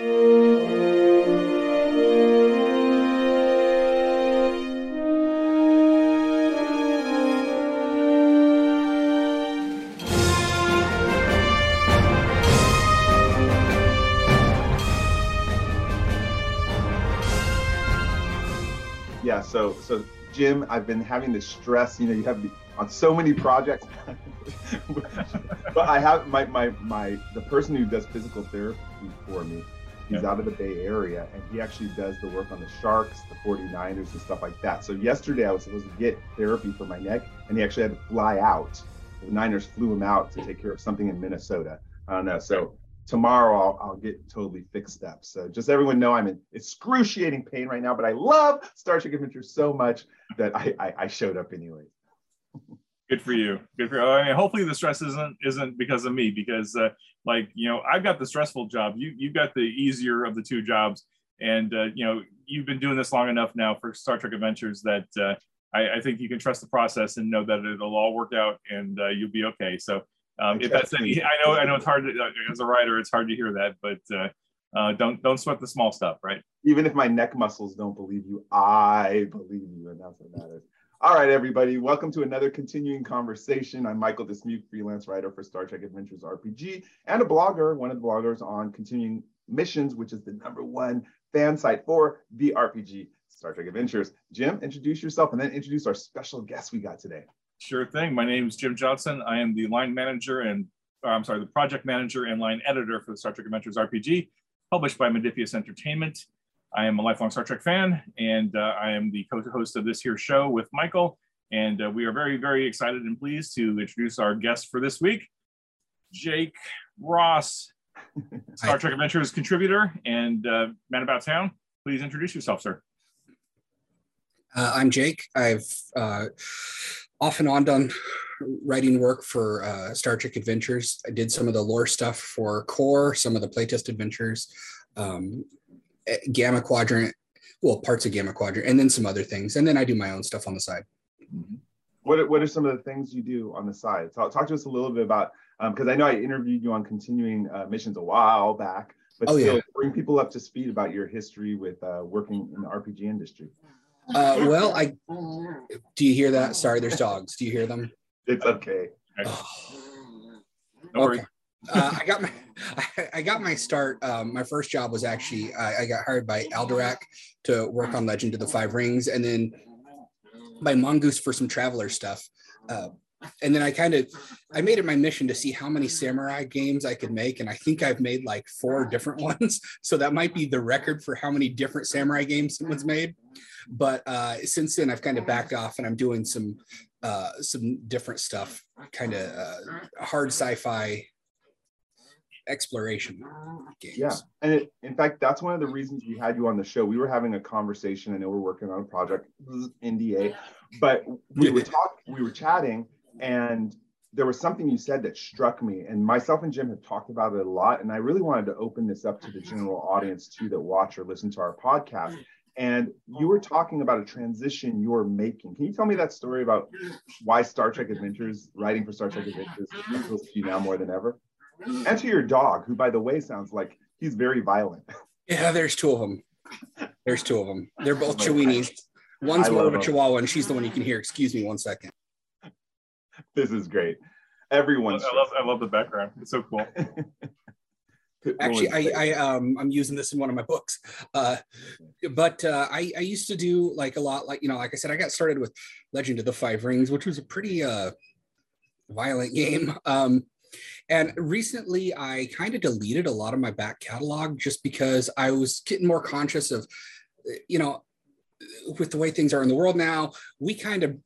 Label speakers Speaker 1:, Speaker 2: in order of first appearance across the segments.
Speaker 1: Yeah, so so Jim, I've been having this stress. You know, you have me on so many projects, but I have my my my the person who does physical therapy for me. He's
Speaker 2: Yeah.
Speaker 1: out of the Bay Area, and he actually does the work on the Sharks, the 49ers, and stuff like that. So yesterday, I was supposed to get therapy for my neck, and he actually had to fly out. The Niners flew him out to take care of something in Minnesota. I don't know. So tomorrow I'll, I'll get totally fixed up. So just everyone know I'm in excruciating pain right now, but I love Star Trek Adventure so much that I, I, I showed up anyway.
Speaker 2: Good for you. Good for you. I mean, hopefully the stress isn't isn't because of me, because uh, like you know, I've got the stressful job. You you've got the easier of the two jobs, and uh, you know, you've been doing this long enough now for Star Trek Adventures that uh, I, I think you can trust the process and know that it'll all work out and uh, you'll be okay. So um, if that's any, I know I know it's hard to, uh, as a writer, it's hard to hear that, but uh, uh, don't don't sweat the small stuff, right?
Speaker 1: Even if my neck muscles don't believe you, I believe you, and that's what matters. All right, everybody, welcome to another continuing conversation. I'm Michael Dismuke, freelance writer for Star Trek Adventures RPG and a blogger, one of the bloggers on Continuing Missions, which is the number one fan site for the RPG Star Trek Adventures. Jim, introduce yourself and then introduce our special guest we got today.
Speaker 2: Sure thing. My name is Jim Johnson. I am the line manager and uh, I'm sorry, the project manager and line editor for the Star Trek Adventures RPG, published by Modiphius Entertainment. I am a lifelong Star Trek fan, and uh, I am the co-host of this here show with Michael. And uh, we are very, very excited and pleased to introduce our guest for this week, Jake Ross, Star Trek Adventures contributor and uh, man about town. Please introduce yourself, sir.
Speaker 3: Uh, I'm Jake. I've uh, off and on done writing work for uh, Star Trek Adventures. I did some of the lore stuff for Core, some of the playtest adventures, um, Gamma Quadrant, well, parts of Gamma Quadrant, and then some other things. And then I do my own stuff on the side.
Speaker 1: What are, what are some of the things you do on the side? Talk, talk to us a little bit about, because I know I interviewed you on continuing uh, missions a while back, but
Speaker 3: Oh,
Speaker 1: still
Speaker 3: yeah.
Speaker 1: bring people up to speed about your history with uh, working in the RPG industry.
Speaker 3: Uh, well, I do you hear that? Sorry, there's dogs. Do you hear them?
Speaker 1: It's okay.
Speaker 3: Oh.
Speaker 2: No worries.
Speaker 3: Okay. Uh, I got my I, got my start. Um, my first job was actually I, I got hired by Alderac to work on Legend of the Five Rings, and then by Mongoose for some Traveller stuff. Uh, and then I kind of I made it my mission to see how many samurai games I could make, and I think I've made like four different ones. So that might be the record for how many different samurai games someone's made. But uh, since then, I've kind of backed off, and I'm doing some uh, some different stuff, kind of uh, hard sci-fi exploration ah, games.
Speaker 1: Yeah. And it, in fact, that's one of the reasons we had you on the show. We were having a conversation. I know we're working on a project, NDA, but we were talking, we were chatting, and there was something you said that struck me. And myself and Jim have talked about it a lot. And I really wanted to open this up to the general audience too that watch or listen to our podcast. And you were talking about a transition you're making. Can you tell me that story about why Star Trek Adventures, writing for Star Trek Adventures, appeals to you now more than ever? And to your dog, who, by the way, sounds like he's very violent.
Speaker 3: Yeah, there's two of them. There's two of them. They're both Chihuahuas. One's
Speaker 1: I
Speaker 3: more of a. Chihuahua, and she's the one you can hear. Excuse me one second.
Speaker 1: This is great.
Speaker 2: I
Speaker 1: Everyone's
Speaker 2: love, I love the background. It's so cool.
Speaker 3: Actually, I, I um I'm using this in one of my books. Uh, but uh, I I used to do like a lot like you know like I said I got started with Legend of the Five Rings, which was a pretty uh violent game. Um, and recently I kind of deleted a lot of my back catalog just because I was getting more conscious of you know with the way things are in the world now. We kind of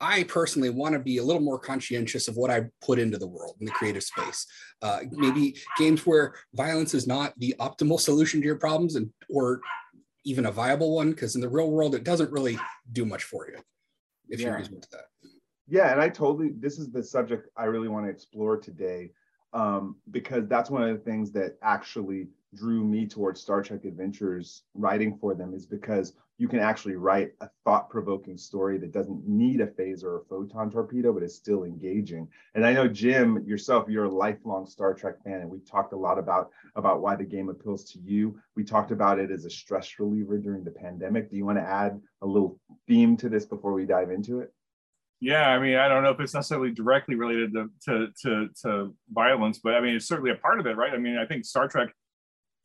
Speaker 3: I personally want to be a little more conscientious of what I put into the world in the creative space. Uh, maybe games where violence is not the optimal solution to your problems, and or even a viable one, because in the real world it doesn't really do much for you. If you're
Speaker 1: Yeah.
Speaker 3: using that.
Speaker 1: Yeah, and I totally. This is the subject I really want to explore today, um, because that's one of the things that actually drew me towards Star Trek Adventures writing for them is because you can actually write a thought-provoking story that doesn't need a phaser or a photon torpedo, but is still engaging. And I know Jim, yourself, you're a lifelong Star Trek fan, and we talked a lot about about why the game appeals to you. We talked about it as a stress reliever during the pandemic. Do you want to add a little theme to this before we dive into it?
Speaker 2: Yeah, I mean, I don't know if it's necessarily directly related to, to to to, violence, but I mean, it's certainly a part of it, right? I mean, I think Star Trek,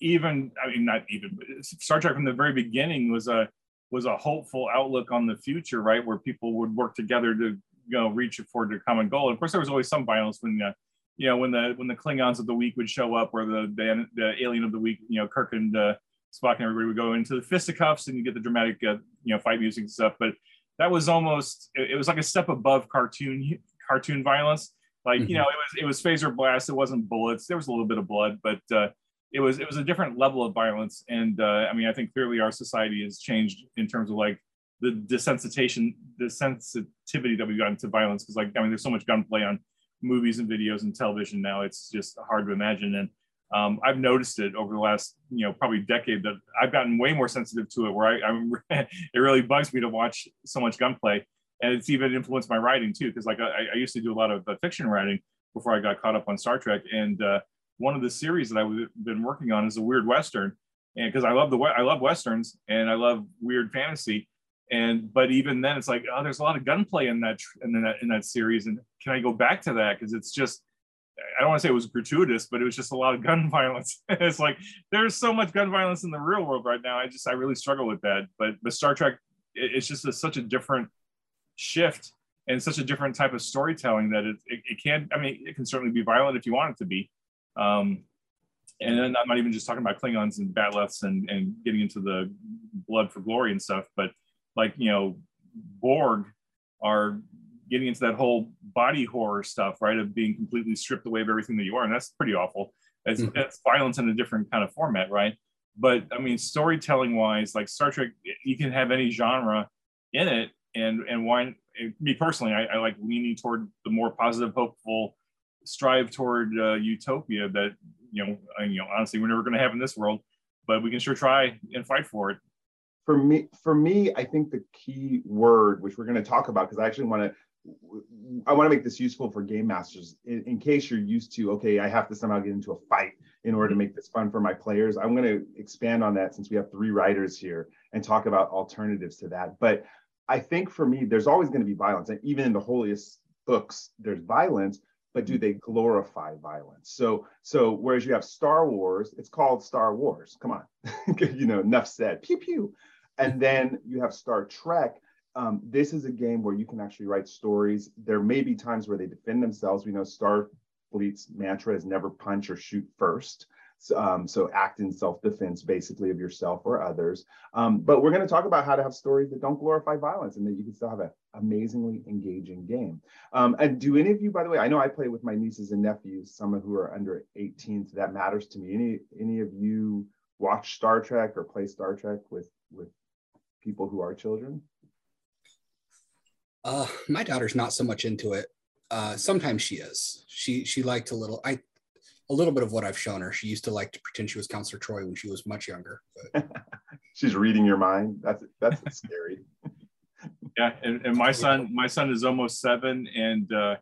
Speaker 2: even I mean, not even, Star Trek from the very beginning was a was a hopeful outlook on the future, right? Where people would work together to you know reach for their common goal. And of course, there was always some violence when the you know when the when the Klingons of the week would show up, or the the, the alien of the week, you know, Kirk and uh, Spock and everybody would go into the fisticuffs, and you get the dramatic uh, you know fight music and stuff. But that was almost it, it was like a step above cartoon cartoon violence. Like mm-hmm. you know, it was it was phaser blast. It wasn't bullets. There was a little bit of blood, but uh, it was it was a different level of violence. And uh, I mean, I think clearly our society has changed in terms of like the desensitization, the sensitivity that we've gotten to violence. Because like I mean, there's so much gunplay on movies and videos and television now. It's just hard to imagine. And um, I've noticed it over the last, you know, probably decade that I've gotten way more sensitive to it. Where I, I'm, it really bugs me to watch so much gunplay, and it's even influenced my writing too. Because like I, I, used to do a lot of uh, fiction writing before I got caught up on Star Trek, and uh, one of the series that I've been working on is a weird western, and because I love the I love westerns and I love weird fantasy, and but even then it's like oh there's a lot of gunplay in that in that in that series, and can I go back to that because it's just I don't want to say it was gratuitous, but it was just a lot of gun violence. it's like there's so much gun violence in the real world right now. I just I really struggle with that. But but Star Trek, it's just a, such a different shift and such a different type of storytelling that it, it, it can I mean it can certainly be violent if you want it to be. Um, and I'm not even just talking about Klingons and bat'leths and, and getting into the blood for glory and stuff, but like you know, Borg are getting into that whole body horror stuff, right? Of being completely stripped away of everything that you are. And that's pretty awful. It's, mm-hmm. it's violence in a different kind of format, right? But I mean, storytelling wise, like Star Trek, you can have any genre in it. And, and why, me personally, I, I like leaning toward the more positive, hopeful, strive toward uh, utopia that, you know, I, you know, honestly, we're never going to have in this world, but we can sure try and fight for it
Speaker 1: for me for me i think the key word which we're going to talk about because i actually want to I want to make this useful for game masters in, in, case you're used to, okay, I have to somehow get into a fight in order to make this fun for my players. I'm going to expand on that since we have three writers here and talk about alternatives to that. But I think for me, there's always going to be violence. And even in the holiest books, there's violence, but do mm-hmm. they glorify violence? So, so whereas you have Star Wars, it's called Star Wars. Come on, you know, enough said. Pew pew. And then you have Star Trek, um, this is a game where you can actually write stories. There may be times where they defend themselves. We know Starfleet's mantra is never punch or shoot first. So, um, so act in self-defense, basically, of yourself or others. Um, but we're going to talk about how to have stories that don't glorify violence and that you can still have an amazingly engaging game. Um, and do any of you, by the way, I know I play with my nieces and nephews, some of who are under 18, so that matters to me. Any any of you watch Star Trek or play Star Trek with with people who are children?
Speaker 3: Uh, my daughter's not so much into it. Uh, sometimes she is. She she liked a little. I a little bit of what I've shown her. She used to like to pretend she was Counselor Troi when she was much younger.
Speaker 1: She's reading your mind. That's that's scary.
Speaker 2: yeah, and, and my son my son is almost seven, and uh,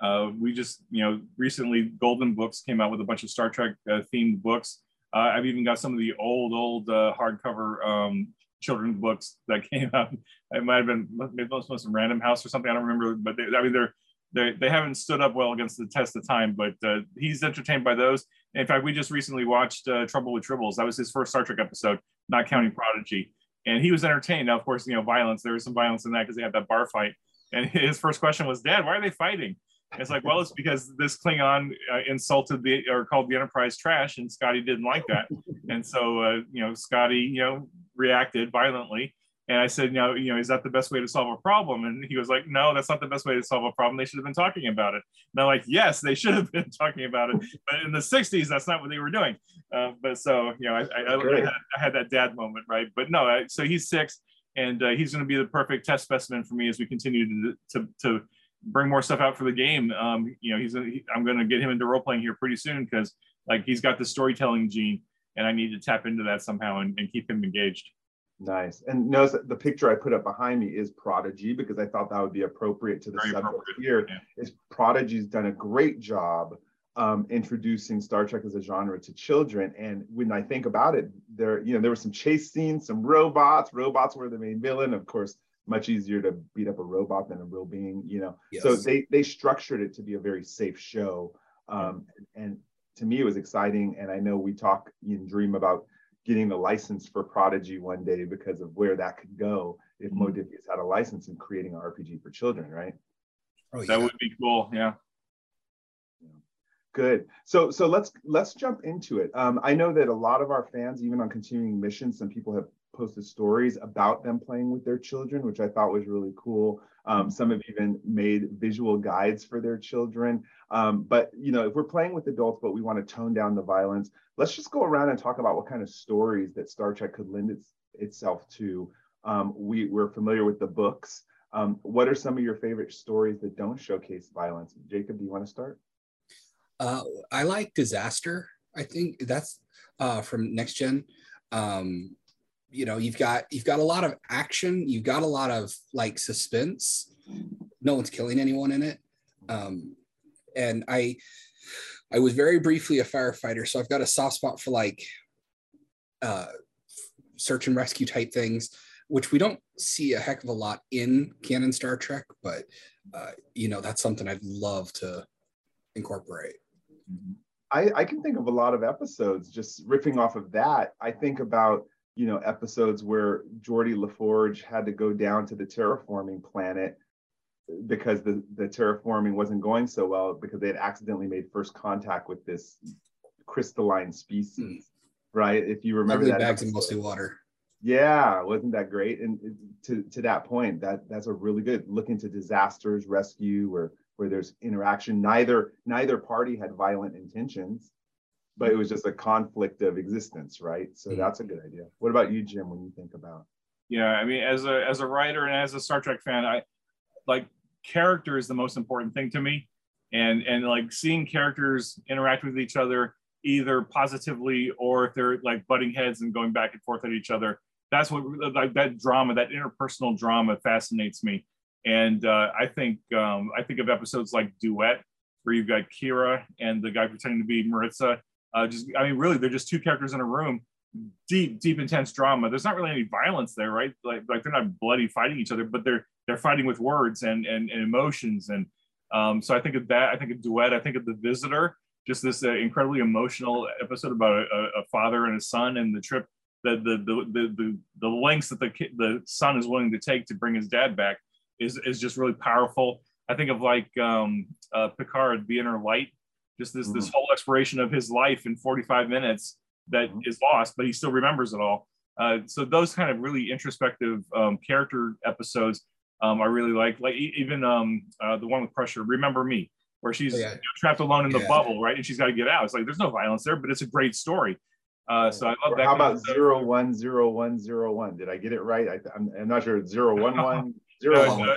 Speaker 2: uh, we just you know recently Golden Books came out with a bunch of Star Trek uh, themed books. Uh, I've even got some of the old old uh, hardcover um, children's books that came out. It might have been maybe most most Random House or something. I don't remember, but they, I mean they're they, they haven't stood up well against the test of time. But uh, he's entertained by those. In fact, we just recently watched uh, Trouble with Tribbles. That was his first Star Trek episode, not counting Prodigy, and he was entertained. Now, of course, you know violence. There was some violence in that because they had that bar fight. And his first question was, "Dad, why are they fighting?" it's like, well, it's because this Klingon uh, insulted the or called the Enterprise trash, and Scotty didn't like that, and so uh, you know Scotty, you know, reacted violently. And I said, you know, you know, is that the best way to solve a problem? And he was like, no, that's not the best way to solve a problem. They should have been talking about it. And I'm like, yes, they should have been talking about it. But in the 60s, that's not what they were doing. Uh, but so, you know, I, I, I, had, I, had, that dad moment, right? But no, so he's six and uh, he's going to be the perfect test specimen for me as we continue to, to, to bring more stuff out for the game. Um, you know, he's he, I'm going to get him into role playing here pretty soon because like he's got the storytelling gene, and I need to tap into that somehow and, and keep him engaged.
Speaker 1: Nice. And notice that the picture I put up behind me is Prodigy because I thought that would be appropriate to the Very subject here. Yeah. Is Prodigy's done a great job um, introducing Star Trek as a genre to children. And when I think about it, there, you know, there were some chase scenes, some robots. Robots were the main villain, of course. Much easier to beat up a robot than a real being, you know. Yes. So they they structured it to be a very safe show, um, and to me it was exciting. And I know we talk and dream about getting the license for Prodigy one day because of where that could go if mm-hmm. Modiphius had a license and creating an RPG for children, right?
Speaker 2: Oh, yeah. That would be cool. Yeah.
Speaker 1: Good. So so let's let's jump into it. Um, I know that a lot of our fans, even on continuing missions, some people have posted stories about them playing with their children, which I thought was really cool. Um, some have even made visual guides for their children. Um, but you know, if we're playing with adults, but we want to tone down the violence, let's just go around and talk about what kind of stories that Star Trek could lend its, itself to. Um, we, we're familiar with the books. Um, what are some of your favorite stories that don't showcase violence? Jacob, do you want to start?
Speaker 3: Uh, I like Disaster. I think that's uh, from Next Gen. Um, you know, you've got you've got a lot of action. You've got a lot of like suspense. No one's killing anyone in it. Um, and I, I was very briefly a firefighter, so I've got a soft spot for like uh, search and rescue type things, which we don't see a heck of a lot in canon Star Trek. But uh, you know, that's something I'd love to incorporate.
Speaker 1: I, I can think of a lot of episodes just riffing off of that. I think about you know episodes where Geordi LaForge had to go down to the terraforming planet because the the terraforming wasn't going so well because they had accidentally made first contact with this crystalline species, mm. right? If you remember Lovely that
Speaker 3: bags episode. mostly water.
Speaker 1: Yeah, wasn't that great? And to to that point, that that's a really good look into disasters, rescue, where where there's interaction. Neither neither party had violent intentions, but it was just a conflict of existence, right? So mm-hmm. that's a good idea. What about you, Jim? When you think about?
Speaker 2: Yeah, I mean, as a as a writer and as a Star Trek fan, I like character is the most important thing to me, and and like seeing characters interact with each other either positively or if they're like butting heads and going back and forth at each other. That's what like that drama, that interpersonal drama fascinates me. And uh, I think um, I think of episodes like Duet, where you've got Kira and the guy pretending to be Marritza. Uh, just I mean, really, they're just two characters in a room, deep, deep, intense drama. There's not really any violence there, right? Like, like they're not bloody fighting each other, but they're they're fighting with words and and, and emotions. And um, so I think of that. I think of Duet. I think of The Visitor. Just this uh, incredibly emotional episode about a, a, father and a son and the trip, the the the the the, lengths that the the son is willing to take to bring his dad back is is just really powerful. I think of like um, uh, Picard, the inner light, just this mm-hmm. this whole exploration of his life in 45 minutes that mm-hmm. is lost, but he still remembers it all. Uh, so those kind of really introspective um, character episodes um, I really like. Like even um, uh, the one with Crusher, Remember Me, where she's oh, yeah. you know, trapped alone in the yeah. bubble, right? And she's got to get out. It's like there's no violence there, but it's a great story. Uh, so I love or that.
Speaker 1: How about zero one zero one zero one? Did I get it right? I, am not sure. It's zero one one zero one.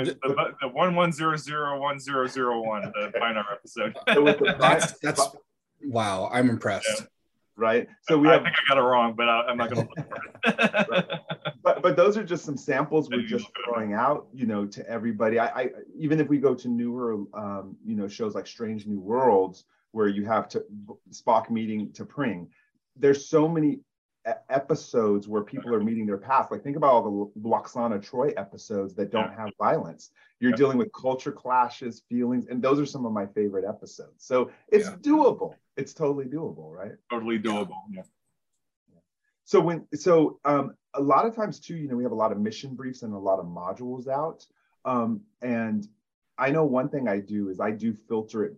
Speaker 2: The, the, the, one one zero zero one zero zero one the Bynar episode.
Speaker 3: that's, that's wow, I'm impressed. Yeah.
Speaker 1: Right.
Speaker 2: So we I have, think I got it wrong, but I, am not going to look for
Speaker 1: it. right. But but those are just some samples we're just throwing out, you know, to everybody. I, I even if we go to newer, um, you know, shows like Strange New Worlds, where you have to Spock meeting T'Pring. There's so many episodes where people are meeting their past. Like think about all the Lwaxana Troi episodes that don't yeah. have violence. You're yeah. dealing with culture clashes, feelings, and those are some of my favorite episodes. So it's yeah. doable. It's totally doable, right?
Speaker 2: Totally doable. Yeah.
Speaker 1: So when so um, a lot of times too, you know, we have a lot of mission briefs and a lot of modules out. Um, and I know one thing I do is I do filter it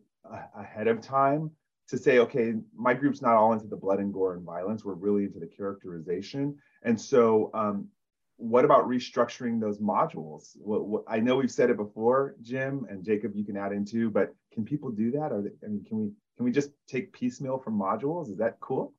Speaker 1: ahead of time to say, okay, my group's not all into the blood and gore and violence. We're really into the characterization. And so, um, what about restructuring those modules? What, what, I know we've said it before, Jim and Jacob. You can add in too, but can people do that? Or I mean, can we can we just take piecemeal from modules? Is that cool?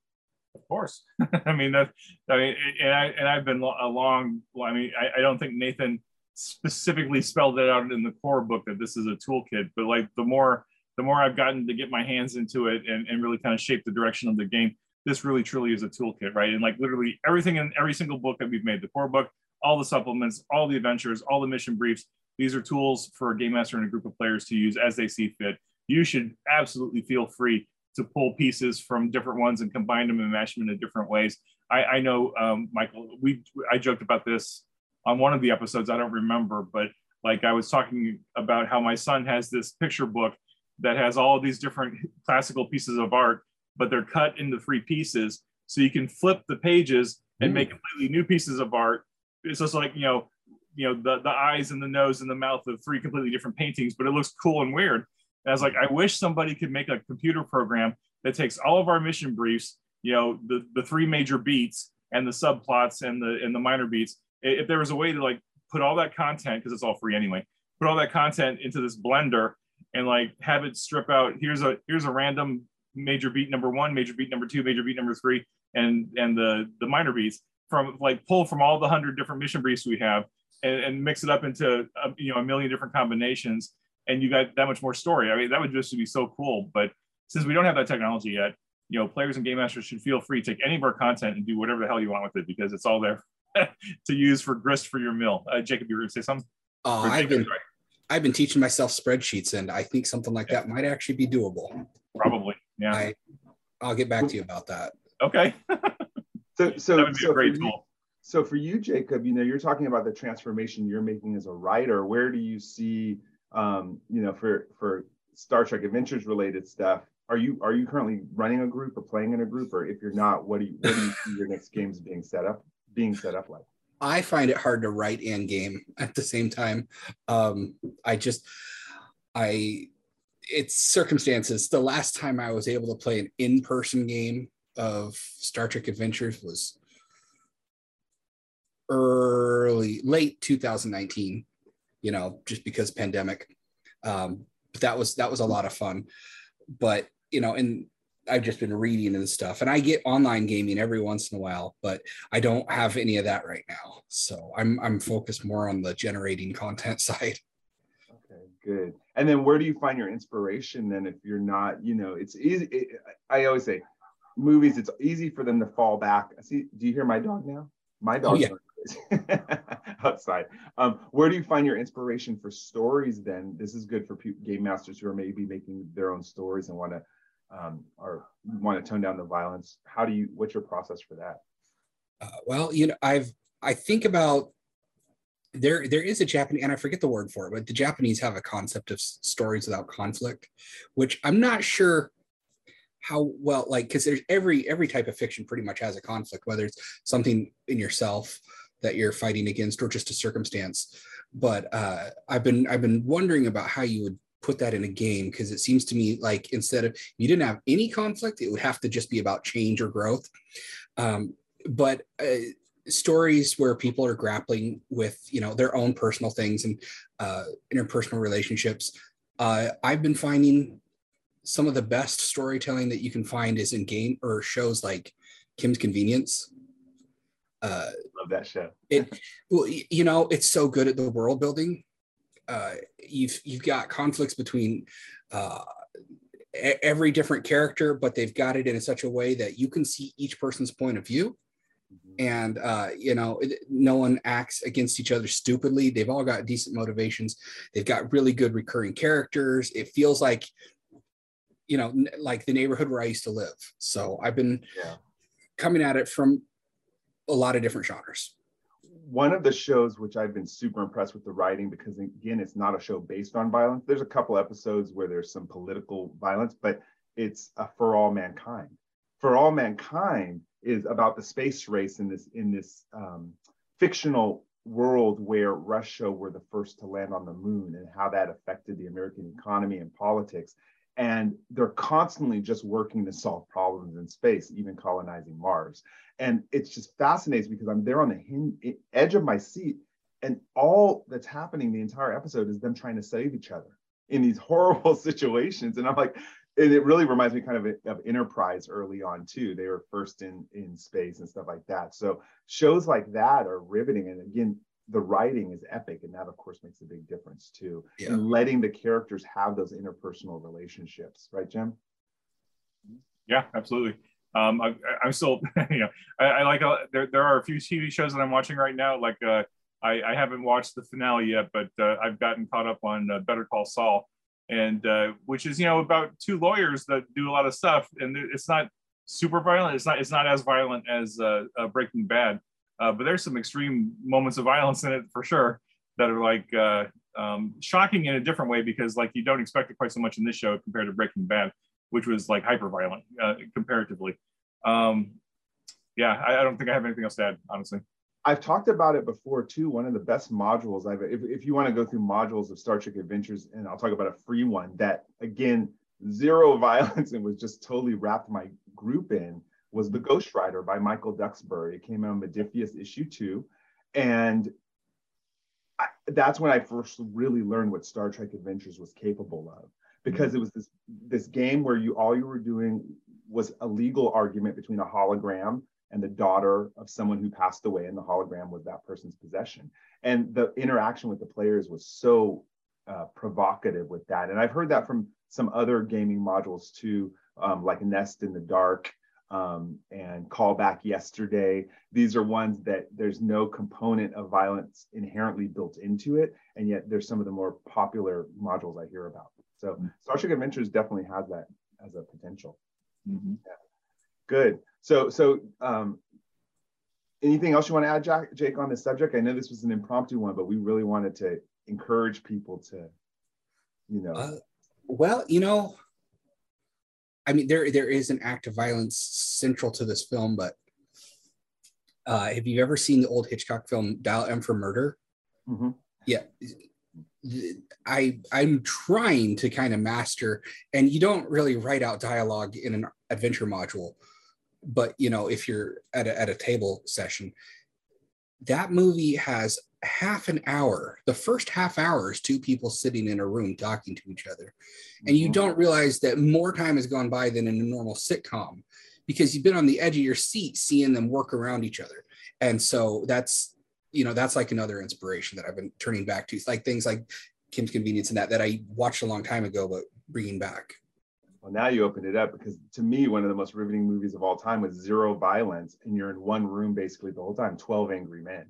Speaker 2: Of course. I mean that. I mean, and I and I've been along. I mean, I, I don't think Nathan specifically spelled it out in the core book that this is a toolkit, but like the more the more I've gotten to get my hands into it and, and really kind of shape the direction of the game, this really truly is a toolkit, right? And like literally everything in every single book that we've made, the core book, all the supplements, all the adventures, all the mission briefs, these are tools for a game master and a group of players to use as they see fit. You should absolutely feel free to pull pieces from different ones and combine them and mash them in different ways. I, I know, um, Michael, we I joked about this on one of the episodes. I don't remember, but like I was talking about how my son has this picture book that has all these different classical pieces of art, but they're cut into three pieces, so you can flip the pages and make mm. completely new pieces of art. It's just like you know, you know the the eyes and the nose and the mouth of three completely different paintings, but it looks cool and weird. And I was like, I wish somebody could make a computer program that takes all of our mission briefs, you know, the, the three major beats and the subplots and the and the minor beats. If there was a way to like put all that content, because it's all free anyway, put all that content into this blender and like have it strip out. Here's a here's a random major beat number one, major beat number two, major beat number three, and and the the minor beats from like pull from all the hundred different mission briefs we have and, and mix it up into a, you know a million different combinations and you got that much more story. I mean, that would just be so cool. But since we don't have that technology yet, you know, players and game masters should feel free to take any of our content and do whatever the hell you want with it because it's all there to use for grist for your mill. Uh, Jacob, you were going to say something?
Speaker 3: Uh, I've been I've been teaching myself spreadsheets, and I think something like yeah. that might actually be doable.
Speaker 2: Probably, yeah.
Speaker 3: I, I'll get back to you about that.
Speaker 2: Okay.
Speaker 1: so, so, that would be so a great tool. You, so for you, Jacob, you know, you're talking about the transformation you're making as a writer. Where do you see um, you know, for for Star Trek Adventures related stuff, are you are you currently running a group or playing in a group, or if you're not, what do you what do you see your next games being set up being set up like?
Speaker 3: I find it hard to write and game at the same time. Um, I just I it's circumstances. The last time I was able to play an in-person game of Star Trek Adventures was early late 2019 you know, just because pandemic. Um, but that was that was a lot of fun. But you know, and I've just been reading and stuff, and I get online gaming every once in a while, but I don't have any of that right now. So I'm I'm focused more on the generating content side.
Speaker 1: Okay, good. And then where do you find your inspiration then if you're not, you know, it's easy. It, I always say movies, it's easy for them to fall back. See, do you hear my dog now? My dog. Oh, yeah. outside. Um, where do you find your inspiration for stories then? This is good for game masters who are maybe making their own stories and want to um, or want to tone down the violence. How do you, what's your process for that?
Speaker 3: Uh, well, you know, I've, I think about there, there is a Japanese, and I forget the word for it, but the Japanese have a concept of stories without conflict, which I'm not sure how well like because there's every every type of fiction pretty much has a conflict whether it's something in yourself that you're fighting against or just a circumstance but uh, i've been i've been wondering about how you would put that in a game because it seems to me like instead of you didn't have any conflict it would have to just be about change or growth um, but uh, stories where people are grappling with you know their own personal things and uh, interpersonal relationships uh, i've been finding some of the best storytelling that you can find is in game or shows like kim's convenience
Speaker 1: uh, Love that show.
Speaker 3: it, well, you know, it's so good at the world building. Uh, you've you've got conflicts between uh, every different character, but they've got it in such a way that you can see each person's point of view, mm-hmm. and uh, you know, no one acts against each other stupidly. They've all got decent motivations. They've got really good recurring characters. It feels like, you know, like the neighborhood where I used to live. So I've been yeah. coming at it from a lot of different genres.
Speaker 1: One of the shows which I've been super impressed with the writing because again, it's not a show based on violence. There's a couple episodes where there's some political violence, but it's For All Mankind. For All Mankind is about the space race in this in this um, fictional world where Russia were the first to land on the moon and how that affected the American economy and politics and they're constantly just working to solve problems in space, even colonizing Mars. And it's just fascinating because I'm there on the edge of my seat, and all that's happening the entire episode is them trying to save each other in these horrible situations. And I'm like, and it really reminds me kind of of Enterprise early on too. They were first in in space and stuff like that. So shows like that are riveting. And again, the writing is epic and that of course makes a big difference too yeah. and letting the characters have those interpersonal relationships right jim
Speaker 2: yeah absolutely Um, I, am still, you know, I, I like uh, there. There are a few TV shows that I'm watching right now. Like uh, I, I haven't watched the finale yet, but uh, I've gotten caught up on uh, Better Call Saul, and uh, which is you know about two lawyers that do a lot of stuff, and it's not super violent. It's not it's not as violent as uh, uh, Breaking Bad, uh, but there's some extreme moments of violence in it for sure that are like uh, um, shocking in a different way because like you don't expect it quite so much in this show compared to Breaking Bad, which was like hyper violent uh, comparatively. Um, yeah, I, I, don't think I have anything else to add, honestly.
Speaker 1: I've talked about it before too. One of the best modules I've, if, if you want to go through modules of Star Trek Adventures, and I'll talk about a free one that again zero violence and was just totally wrapped my group in was The Ghost Rider by Michael Duxbury. It came out in Modiphius issue two. And I, that's when I first really learned what Star Trek Adventures was capable of because it was this this game where you all you were doing was a legal argument between a hologram and the daughter of someone who passed away and the hologram was that person's possession and the interaction with the players was so uh, provocative with that and i've heard that from some other gaming modules too, um, like Nest in the Dark um, and Call Back Yesterday. These are ones that there's no component of violence inherently built into it, and yet there's some of the more popular modules I hear about. So mm-hmm. Star Trek Adventures definitely has that as a potential. Mm-hmm. Yeah. Good. So so um, anything else you want to add, Jack, Jake, on this subject? I know this was an impromptu one, but we really wanted to encourage people to, you know. Uh,
Speaker 3: well, you know, I mean, there there is an act of violence central to this film, but uh, have you ever seen the old Hitchcock film Dial M for Murder? Mm-hmm. Yeah, I I'm trying to kind of master, and you don't really write out dialogue in an adventure module, but you know, if you're at a, at a table session, that movie has half an hour the first half hour is two people sitting in a room talking to each other and you mm-hmm. don't realize that more time has gone by than in a normal sitcom because you've been on the edge of your seat seeing them work around each other and so that's you know that's like another inspiration that i've been turning back to it's like things like kim's convenience and that that i watched a long time ago but bringing back
Speaker 1: well, now you opened it up because to me, one of the most riveting movies of all time was Zero Violence, and you're in one room basically the whole time. Twelve Angry Men.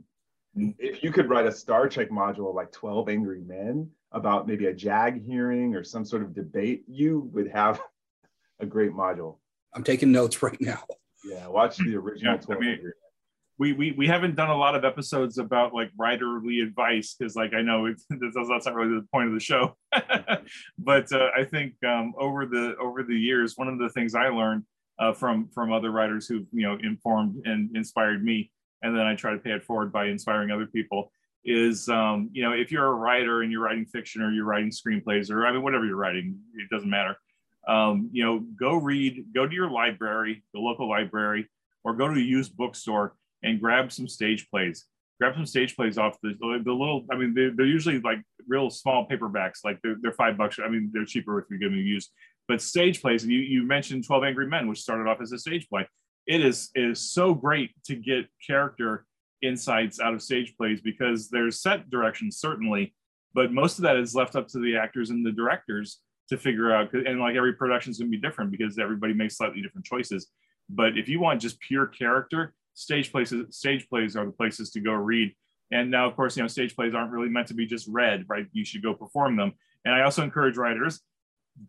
Speaker 1: If you could write a Star Trek module like Twelve Angry Men about maybe a JAG hearing or some sort of debate, you would have a great module.
Speaker 3: I'm taking notes right now.
Speaker 1: Yeah, watch the original yeah, 12 I mean, Angry
Speaker 2: we, we we haven't done a lot of episodes about like writerly advice because like I know it's that's not really the point of the show, but uh, I think um, over the over the years, one of the things I learned uh, from from other writers who you know informed and inspired me, and then I try to pay it forward by inspiring other people is um, you know if you're a writer and you're writing fiction or you're writing screenplays or I mean whatever you're writing, it doesn't matter. Um, you know, go read, go to your library, the local library, or go to a used bookstore and grab some stage plays. Grab some stage plays off the, the little, I mean, they're, they're usually like real small paperbacks, like they're, they're five bucks. I mean, they're cheaper if you give them use. But stage plays, and you, you mentioned 12 Angry Men, which started off as a stage play. It is, it is so great to get character insights out of stage plays because there's set directions, certainly, but most of that is left up to the actors and the directors to figure out. And like every production is going to be different because everybody makes slightly different choices. But if you want just pure character, stage places stage plays are the places to go read and now of course you know stage plays aren't really meant to be just read right you should go perform them and i also encourage writers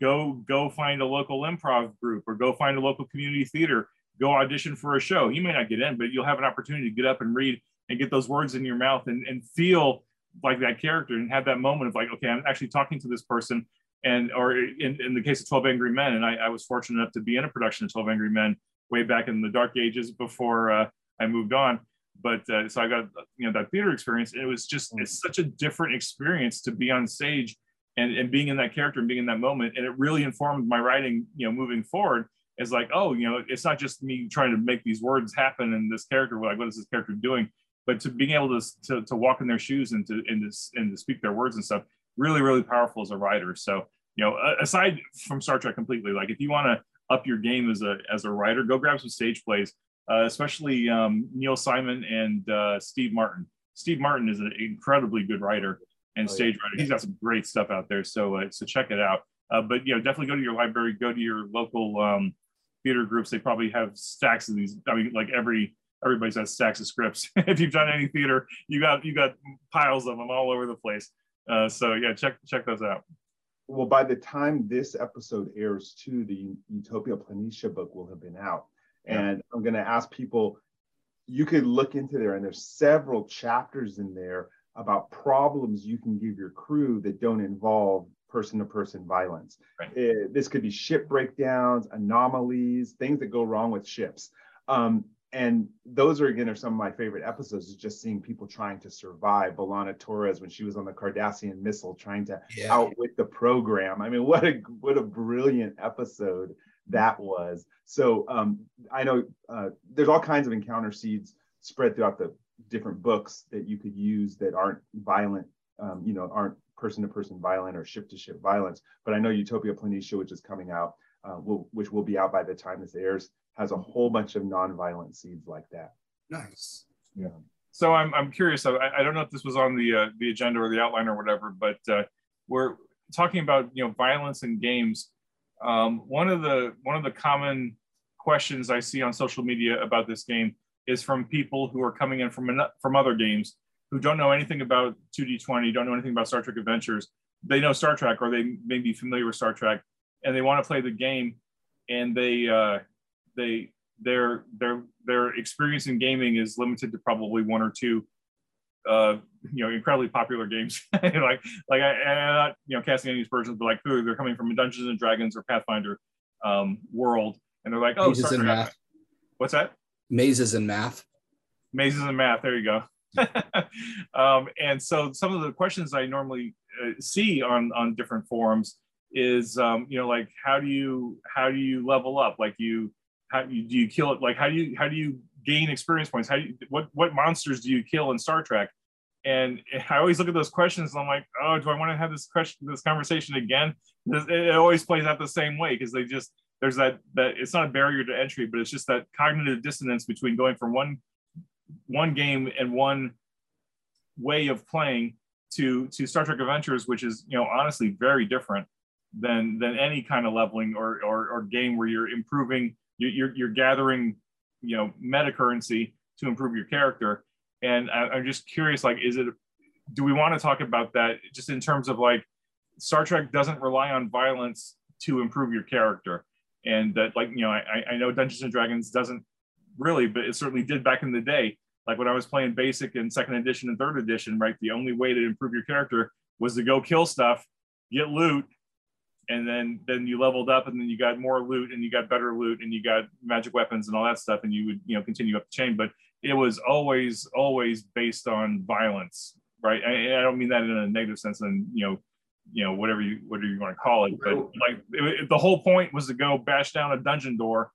Speaker 2: go go find a local improv group or go find a local community theater go audition for a show you may not get in but you'll have an opportunity to get up and read and get those words in your mouth and, and feel like that character and have that moment of like okay i'm actually talking to this person and or in, in the case of 12 angry men and I, I was fortunate enough to be in a production of 12 angry men way back in the dark ages before uh, I moved on. But uh, so I got you know that theater experience. And it was just it's such a different experience to be on stage and, and being in that character and being in that moment. And it really informed my writing, you know, moving forward. Is like, oh, you know, it's not just me trying to make these words happen and this character, like, what is this character doing? But to being able to, to, to walk in their shoes and to, and to, and to speak their words and stuff, really, really powerful as a writer. So, you know, aside from Star Trek completely, like if you want to up your game as a as a writer, go grab some stage plays, uh, especially um, Neil Simon and uh, Steve Martin. Steve Martin is an incredibly good writer and oh, stage yeah. writer. He's got some great stuff out there, so uh, so check it out. Uh, but you know, definitely go to your library, go to your local um, theater groups, they probably have stacks of these. I mean, like every everybody's got stacks of scripts. if you've done any theater, you got you got piles of them all over the place. Uh, so yeah, check check those out.
Speaker 1: Well, by the time this episode airs, too, the Utopia Planitia book will have been out, yeah. and I'm going to ask people. You could look into there, and there's several chapters in there about problems you can give your crew that don't involve person to person violence. Right. It, eh, this could be ship breakdowns, anomalies, things that go wrong with ships. Um, and those are again are some of my favorite episodes is just seeing people trying to survive B'Elanna Torres when she was on the Cardassian missile trying to yeah. outwit the program. I mean, what a what a brilliant episode that was. So um, I know uh, there's all kinds of encounter seeds spread throughout the different books that you could use that aren't violent, um, you know, aren't person to person violence or ship to ship violence. But I know Utopia Planitia, which is coming out, uh, will, which will be out by the time this airs, has a whole bunch of non-violent seeds like that.
Speaker 3: Nice.
Speaker 1: Yeah.
Speaker 2: So I'm, I'm curious. I, I don't know if this was on the uh, the agenda or the outline or whatever, but uh, we're talking about you know violence in games. Um, one of the one of the common questions I see on social media about this game is from people who are coming in from from other games who don't know anything about 2D20, don't know anything about Star Trek Adventures. They know Star Trek or they may be familiar with Star Trek, and they want to play the game, and they uh, they their their their experience in gaming is limited to probably one or two uh, you know, incredibly popular games. like, like I, am not, you know, casting any aspersions, but like, they're coming from a Dungeons and Dragons or Pathfinder um, world, and they're like, oh,
Speaker 3: mazes and math.
Speaker 2: What's that?
Speaker 3: Mazes and math.
Speaker 2: Mazes and math. There you go. um, and so, some of the questions I normally uh, see on on different forums is, um, you know, like, how do you how do you level up? Like, you how you, do you kill it? Like, how do you how do you gain experience points? How do you, what what monsters do you kill in Star Trek? And I always look at those questions and I'm like, oh, do I want to have this question, this conversation again? It always plays out the same way because they just there's that that it's not a barrier to entry, but it's just that cognitive dissonance between going from one one game and one way of playing to to Star Trek Adventures, which is you know honestly very different than than any kind of leveling or or, or game where you're improving, you're you're gathering you know meta currency to improve your character. And I, I'm just curious, like, is it do we want to talk about that just in terms of like Star Trek doesn't rely on violence to improve your character, and that like you know I, I know Dungeons and Dragons doesn't really, but it certainly did back in the day. Like when I was playing basic and second edition and third edition, right? The only way to improve your character was to go kill stuff, get loot, and then then you leveled up and then you got more loot and you got better loot and you got magic weapons and all that stuff and you would you know continue up the chain but it was always always based on violence right i, I don't mean that in a negative sense and you know you know whatever you whatever you want to call it but like it, it, the whole point was to go bash down a dungeon door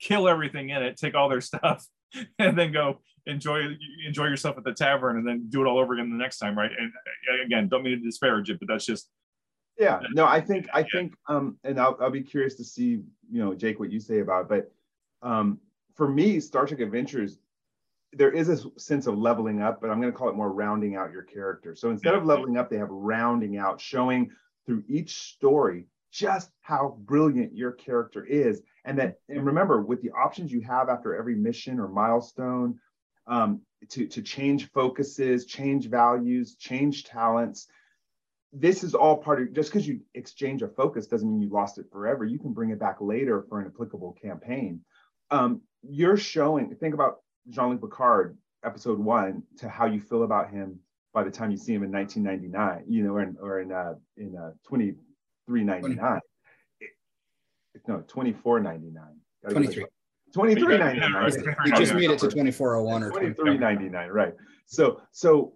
Speaker 2: kill everything in it, take all their stuff, and then go enjoy enjoy yourself at the tavern, and then do it all over again the next time, right? And uh, again, don't mean to disparage it, but that's just
Speaker 1: yeah. No, I think I think um, and I'll I'll be curious to see you know Jake what you say about, it. but um, for me, Star Trek Adventures. There is a sense of leveling up, but I'm going to call it more rounding out your character. So instead of leveling up, they have rounding out, showing through each story just how brilliant your character is and that and remember with the options you have after every mission or milestone um, to, to change focuses change values change talents this is all part of just because you exchange a focus doesn't mean you lost it forever. You can bring it back later for an applicable campaign. Um, you're showing think about jean-luc picard episode one to how you feel about him by the time you see him in 1999 you know or in, or in, uh, in uh, 2399 no, twenty four ninety nine.
Speaker 3: Twenty three.
Speaker 1: Twenty three ninety nine.
Speaker 3: You just made it to twenty four oh one or
Speaker 1: twenty three ninety nine, right? So so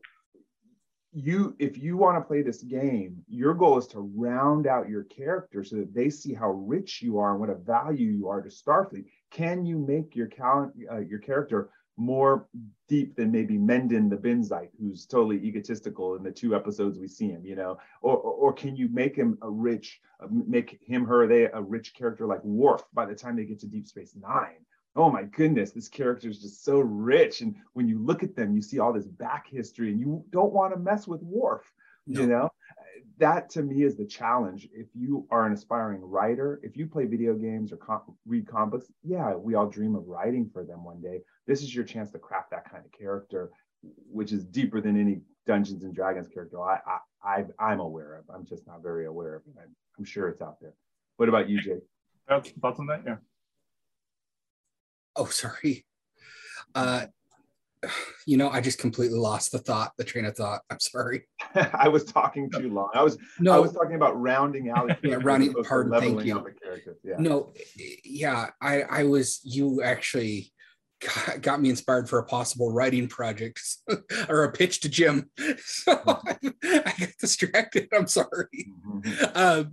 Speaker 1: you if you want to play this game, your goal is to round out your character so that they see how rich you are and what a value you are to Starfleet. Can you make your cal- uh, your character more deep than maybe Mendon the Benzite, who's totally egotistical in the two episodes we see him, you know? Or, or, or can you make him a rich, uh, make him, her, they a rich character like Worf by the time they get to Deep Space Nine? Oh my goodness, this character is just so rich. And when you look at them, you see all this back history and you don't want to mess with Worf, no. you know? that to me is the challenge. If you are an aspiring writer, if you play video games or com- read comics, yeah, we all dream of writing for them one day. This is your chance to craft that kind of character, which is deeper than any Dungeons and Dragons character I, I, I am aware of. I'm just not very aware of it. I'm, I'm sure it's out there. What about you, Jay?
Speaker 2: Thoughts on that? Yeah.
Speaker 3: Oh, sorry. Uh, you know, I just completely lost the thought, the train of thought. I'm sorry.
Speaker 1: I was talking too long. I was no, I was talking about rounding out.
Speaker 3: yeah, rounding. Pardon. Thank you. Yeah. No, yeah, I I was you actually got, got me inspired for a possible writing project or a pitch to Jim. So I, I got distracted. I'm sorry. Mm-hmm. Uh,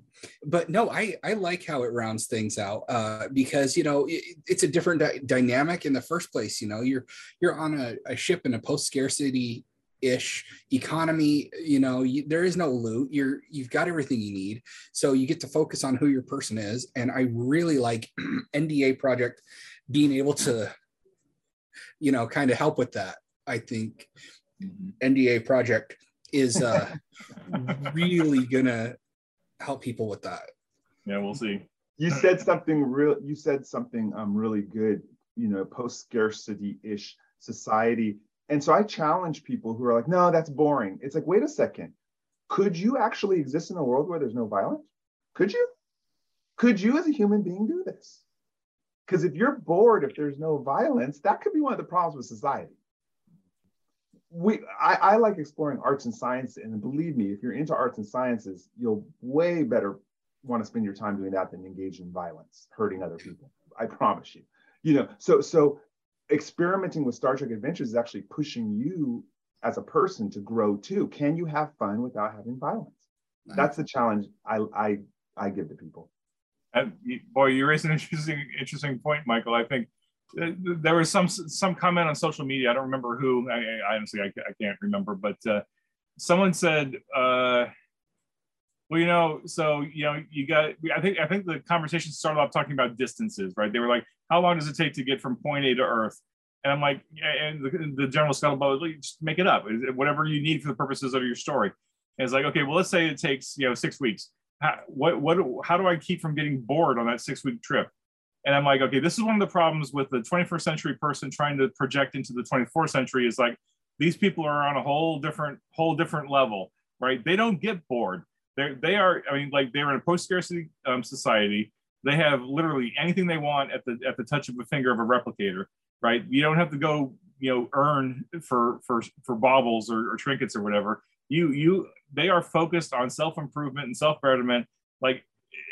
Speaker 3: but no, I, I like how it rounds things out uh, because you know it, it's a different di- dynamic in the first place. You know, you're you're on a, a ship in a post scarcity ish economy you know you, there is no loot you're you've got everything you need so you get to focus on who your person is and i really like nda project being able to you know, kind of help with that. I think mm-hmm. NDA project is uh, really gonna help people with that.
Speaker 2: Yeah, we'll see.
Speaker 1: You said something real. You said something um really good. You know, post scarcity ish society. And so I challenge people who are like, no, that's boring. It's like, wait a second. Could you actually exist in a world where there's no violence? Could you? Could you, as a human being, do this? Because if you're bored, if there's no violence, that could be one of the problems with society. We, I, I like exploring arts and science, and believe me, if you're into arts and sciences, you'll way better want to spend your time doing that than engage in violence, hurting other people. I promise you. You know, so so experimenting with Star Trek Adventures is actually pushing you as a person to grow too. Can you have fun without having violence? That's the challenge I I I give to people.
Speaker 2: And boy, you raised an interesting, interesting point, Michael. I think there was some some comment on social media. I don't remember who. I, I honestly, I, I, can't remember, but uh, someone said, uh, "Well, you know, so you know, you got." I think I think the conversation started off talking about distances, right? They were like, "How long does it take to get from point A to Earth?" And I'm like, yeah, and the, the general scuttlebutt, like, just make it up, whatever you need for the purposes of your story. And it's like, okay, well, let's say it takes you know six weeks how, what what how do I keep from getting bored on that six week trip? And I'm like, okay, this is one of the problems with the 21st century person trying to project into the 24th century is like these people are on a whole different whole different level, right? They don't get bored. They're, they are. I mean, like they're in a post scarcity um, society. They have literally anything they want at the at the touch of a finger of a replicator, right? You don't have to go, you know, earn for for for baubles or, or trinkets or whatever you you they are focused on self improvement and self betterment. Like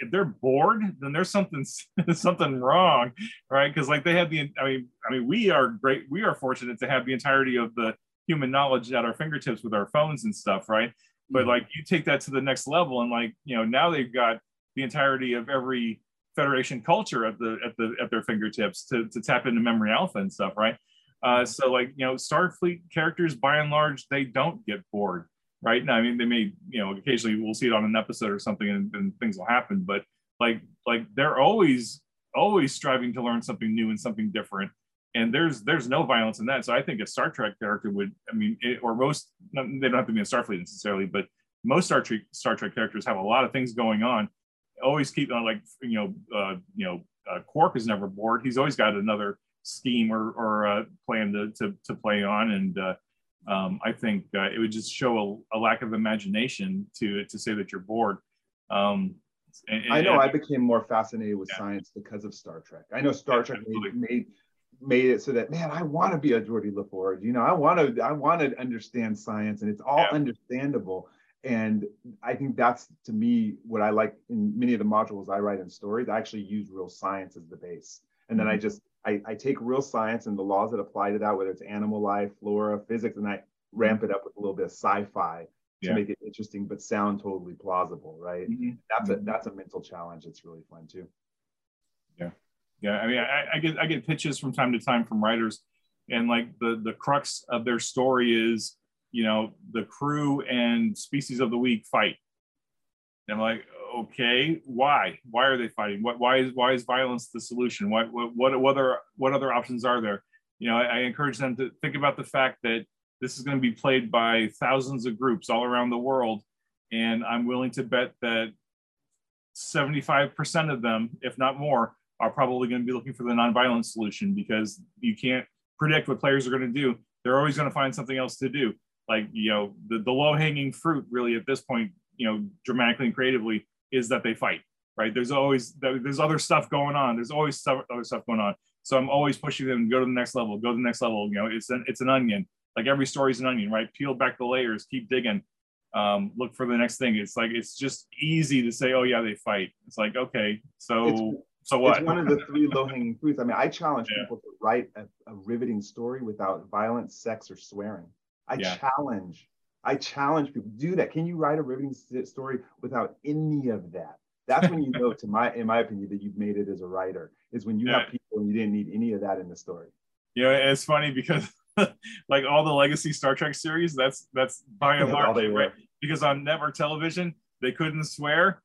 Speaker 2: if they're bored, then there's something something wrong, right? Because like they have the I mean I mean we are great we are fortunate to have the entirety of the human knowledge at our fingertips with our phones and stuff, right? But mm-hmm. like you take that to the next level and like you know now they've got the entirety of every Federation culture at the at the at their fingertips to to tap into memory alpha and stuff, right? Uh, so like you know Starfleet characters by and large they don't get bored right? I mean, they may, you know, occasionally we'll see it on an episode or something, and, and things will happen. But like, like they're always, always striving to learn something new and something different. And there's there's no violence in that. So I think a Star Trek character would, I mean, it, or most, they don't have to be in Starfleet necessarily, but most Star Trek Star Trek characters have a lot of things going on. Always keep on like, you know, uh, you know, uh, Quark is never bored. He's always got another scheme or, or uh, plan to, to, to play on. And, uh, um, I think uh, it would just show a, a, lack of imagination to to say that you're bored. Um,
Speaker 1: and, I know and, I became more fascinated with yeah. science because of Star Trek. I know Star yeah, Trek made, made, made it so that man, I want to be a Geordi LaForge. You know, I want to I want to understand science, and it's all yeah. understandable. And I think that's to me what I like in many of the modules I write in stories. I actually use real science as the base, and then mm-hmm. I just I, I take real science and the laws that apply to that, whether it's animal life, flora, physics, and I ramp it up with a little bit of sci-fi to yeah. make it interesting but sound totally plausible, right? Mm-hmm. That's a mm-hmm. that's a mental challenge. It's really fun too.
Speaker 2: Yeah, yeah. I mean, I, I get I get pitches from time to time from writers, and like the the crux of their story is, you know, the crew and species of the week fight. And I'm like, okay, why? Why are they fighting? What? Why is why is violence the solution? What what what other what other options are there? You know, I, I encourage them to think about the fact that this is going to be played by thousands of groups all around the world, and I'm willing to bet that 75% of them, if not more, are probably going to be looking for the nonviolent solution because you can't predict what players are going to do. They're always going to find something else to do. Like, you know, the, the low hanging fruit really at this point, you know, dramatically and creatively is that they fight, right? There's always, there's other stuff going on. There's always stuff, other stuff going on. So I'm always pushing them to go to the next level, go to the next level. You know, it's an, it's an onion. Like every story's an onion, right? Peel back the layers, keep digging um, look for the next thing. It's like it's just easy to say, oh yeah, they fight. It's like okay, so it's, so what?
Speaker 1: It's one of the three low hanging fruits. I mean, I challenge yeah. people to write a, a, riveting story without violence, sex, or swearing. I yeah. challenge. I challenge people do that. Can you write a riveting story without any of that? That's when you know, to my in my opinion, that you've made it as a writer. Is when you yeah. have people and you didn't need any of that in the story.
Speaker 2: Yeah, it's funny because like all the legacy Star Trek series, that's that's by and large right? Because on network television, they couldn't swear.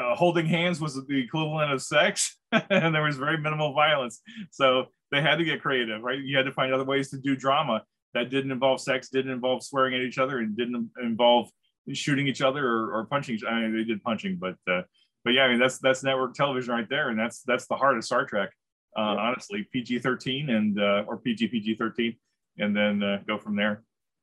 Speaker 2: Uh, holding hands was the equivalent of sex, and there was very minimal violence. So they had to get creative, right? You had to find other ways to do drama that didn't involve sex, didn't involve swearing at each other, and didn't involve shooting each other or, or punching. I mean, they did punching, but uh, but yeah, I mean that's that's network television right there, and that's that's the heart of Star Trek. Uh, yeah. Honestly, PG thirteen and uh, or PG PG thirteen and then uh, go from there.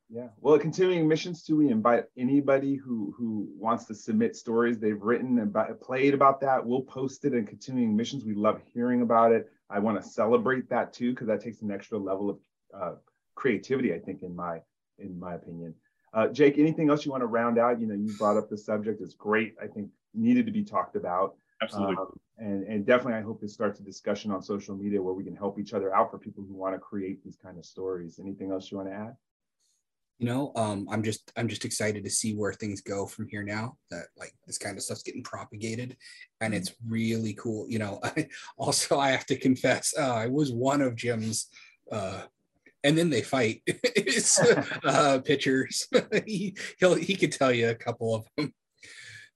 Speaker 1: Yeah. Well, continuing missions too, we invite anybody who who wants to submit stories they've written about played about that. We'll post it in continuing missions. We love hearing about it. I want to celebrate that too because that takes an extra level of uh, creativity. I think, in my in my opinion. Uh, Jake, anything else you want to round out? You know, you brought up the subject. It's great. I think needed to be talked about.
Speaker 2: Absolutely. Um,
Speaker 1: and, and definitely, I hope this starts a discussion on social media where we can help each other out for people who want to create these kind of stories. Anything else you want to add?
Speaker 3: You know, um, I'm just I'm just excited to see where things go from here now. That like this kind of stuff's getting propagated, and it's really cool. You know, I, also I have to confess, uh, I was one of Jim's uh, and then they fight. uh, pictures. he he'll he could tell you a couple of them.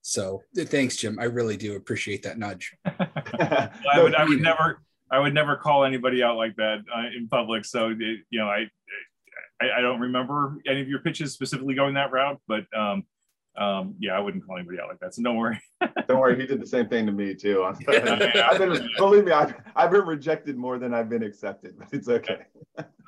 Speaker 3: So thanks, Jim. I really do appreciate that nudge.
Speaker 2: I would, I would never, I would never call anybody out like that uh, in public. So it, you know, I, I, I, don't remember any of your pitches specifically going that route, but um, um, yeah, I wouldn't call anybody out like that. So don't worry.
Speaker 1: don't worry. He did the same thing to me too. I've been, believe me, I've, I've been rejected more than I've been accepted, but it's okay.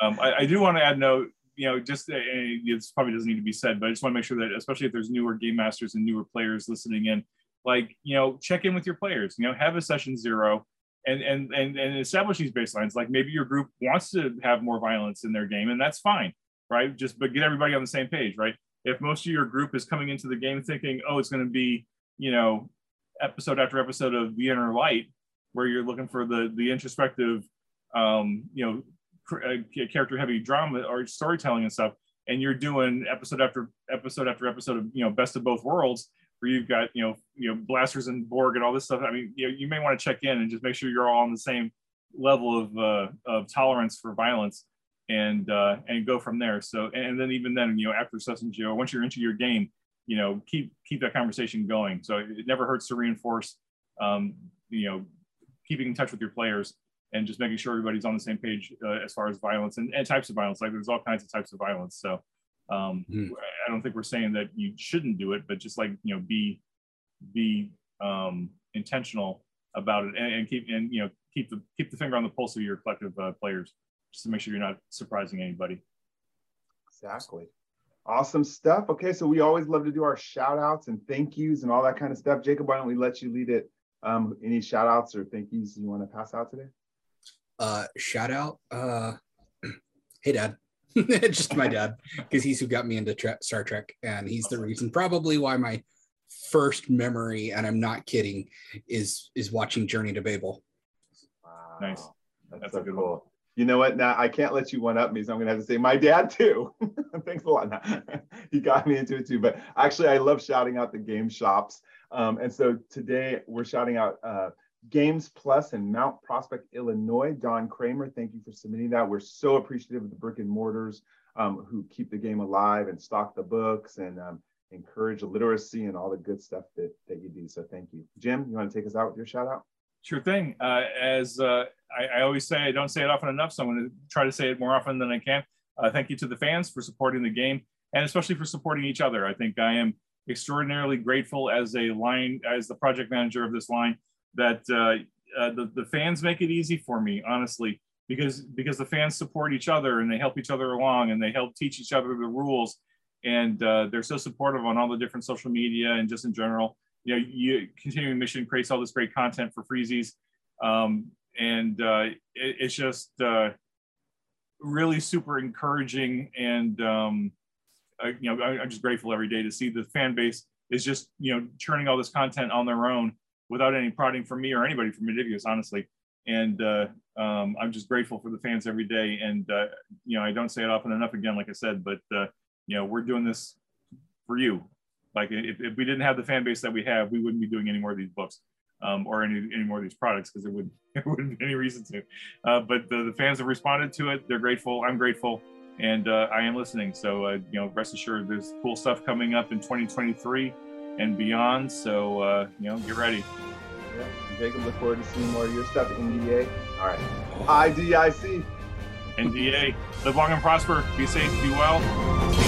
Speaker 2: um, I, I, do want to add note you know, just uh, it's probably doesn't need to be said, but I just want to make sure that, especially if there's newer game masters and newer players listening in, like you know, check in with your players. You know, have a session zero, and and and and establish these baselines. Like maybe your group wants to have more violence in their game, and that's fine, right? Just but get everybody on the same page, right? If most of your group is coming into the game thinking, oh, it's going to be, you know, episode after episode of The Inner Light, where you're looking for the the introspective, um, you know, character heavy drama or storytelling and stuff and you're doing episode after episode after episode of you know best of both worlds where you've got you know you know blasters and borg and all this stuff. I mean you you may want to check in and just make sure you're all on the same level of uh, of tolerance for violence and uh, and go from there so and then even then you know after session zero once you're into your game you know keep keep that conversation going so it never hurts to reinforce um, you know keeping in touch with your players and just making sure everybody's on the same page uh, as far as violence and, and, types of violence. Like there's all kinds of types of violence. So um, mm. I don't think we're saying that you shouldn't do it, but just like you know, be be um, intentional about it and, and, keep and you know keep the keep the finger on the pulse of your collective uh, players, just to make sure you're not surprising anybody.
Speaker 1: Exactly. Awesome stuff. Okay, so we always love to do our shout outs and thank yous and all that kind of stuff. Jacob, why don't we let you lead it? Um, any shout outs or thank yous you want to pass out today?
Speaker 3: uh, shout out. Uh, hey, dad. just my dad, because he's who got me into tra- Star Trek, and he's the reason probably why my first memory, and I'm not kidding, is is watching Journey to Babel.
Speaker 2: Wow. Nice.
Speaker 1: That's, That's so cool. You know what? Now I can't let you one up me, so I'm gonna have to say my dad too. Thanks a lot. he got me into it too. But actually, I love shouting out the game shops. Um, and so today we're shouting out uh, Games Plus in Mount Prospect, Illinois. Don Kramer, thank you for submitting that. We're so appreciative of the brick and mortars um, who keep the game alive and stock the books and um, encourage literacy and all the good stuff that, that you do. So thank you. Jim, you want to take us out with your shout out?
Speaker 2: Sure thing. Uh, as uh, I, I, always say, I don't say it often enough, so I'm going to try to say it more often than I can. Uh, thank you to the fans for supporting the game and especially for supporting each other. I think I am extraordinarily grateful as a line, as the project manager of this line, that uh, uh, the, the fans make it easy for me, honestly, because because the fans support each other and they help each other along and they help teach each other the rules, and uh, they're so supportive on all the different social media and just in general. You know, you continuing mission creates all this great content for Freezies, um, and uh, it, it's just uh, really super encouraging and um, I, you know I, am just grateful every day to see the fan base is just you know churning all this content on their own without any prodding from me or anybody from Modiphius, honestly. And uh, um, I'm just grateful for the fans every day. And uh, you know I don't say it often enough again, like I said, but uh, you know we're doing this for you. Like if, if we didn't have the fan base that we have, we wouldn't be doing any more of these books um, or any, any more of these products because there, would, there wouldn't be any reason to. Uh, but the, the, fans have responded to it. They're grateful. I'm grateful. And uh, I am listening. So, uh, you know, rest assured there's cool stuff coming up in 2023 and beyond. So, uh, you know, get ready.
Speaker 1: Yeah, Jacob, look forward to seeing more of your stuff. NDA. All right. IDIC.
Speaker 2: NDA. Live long and prosper. Be safe. Be well.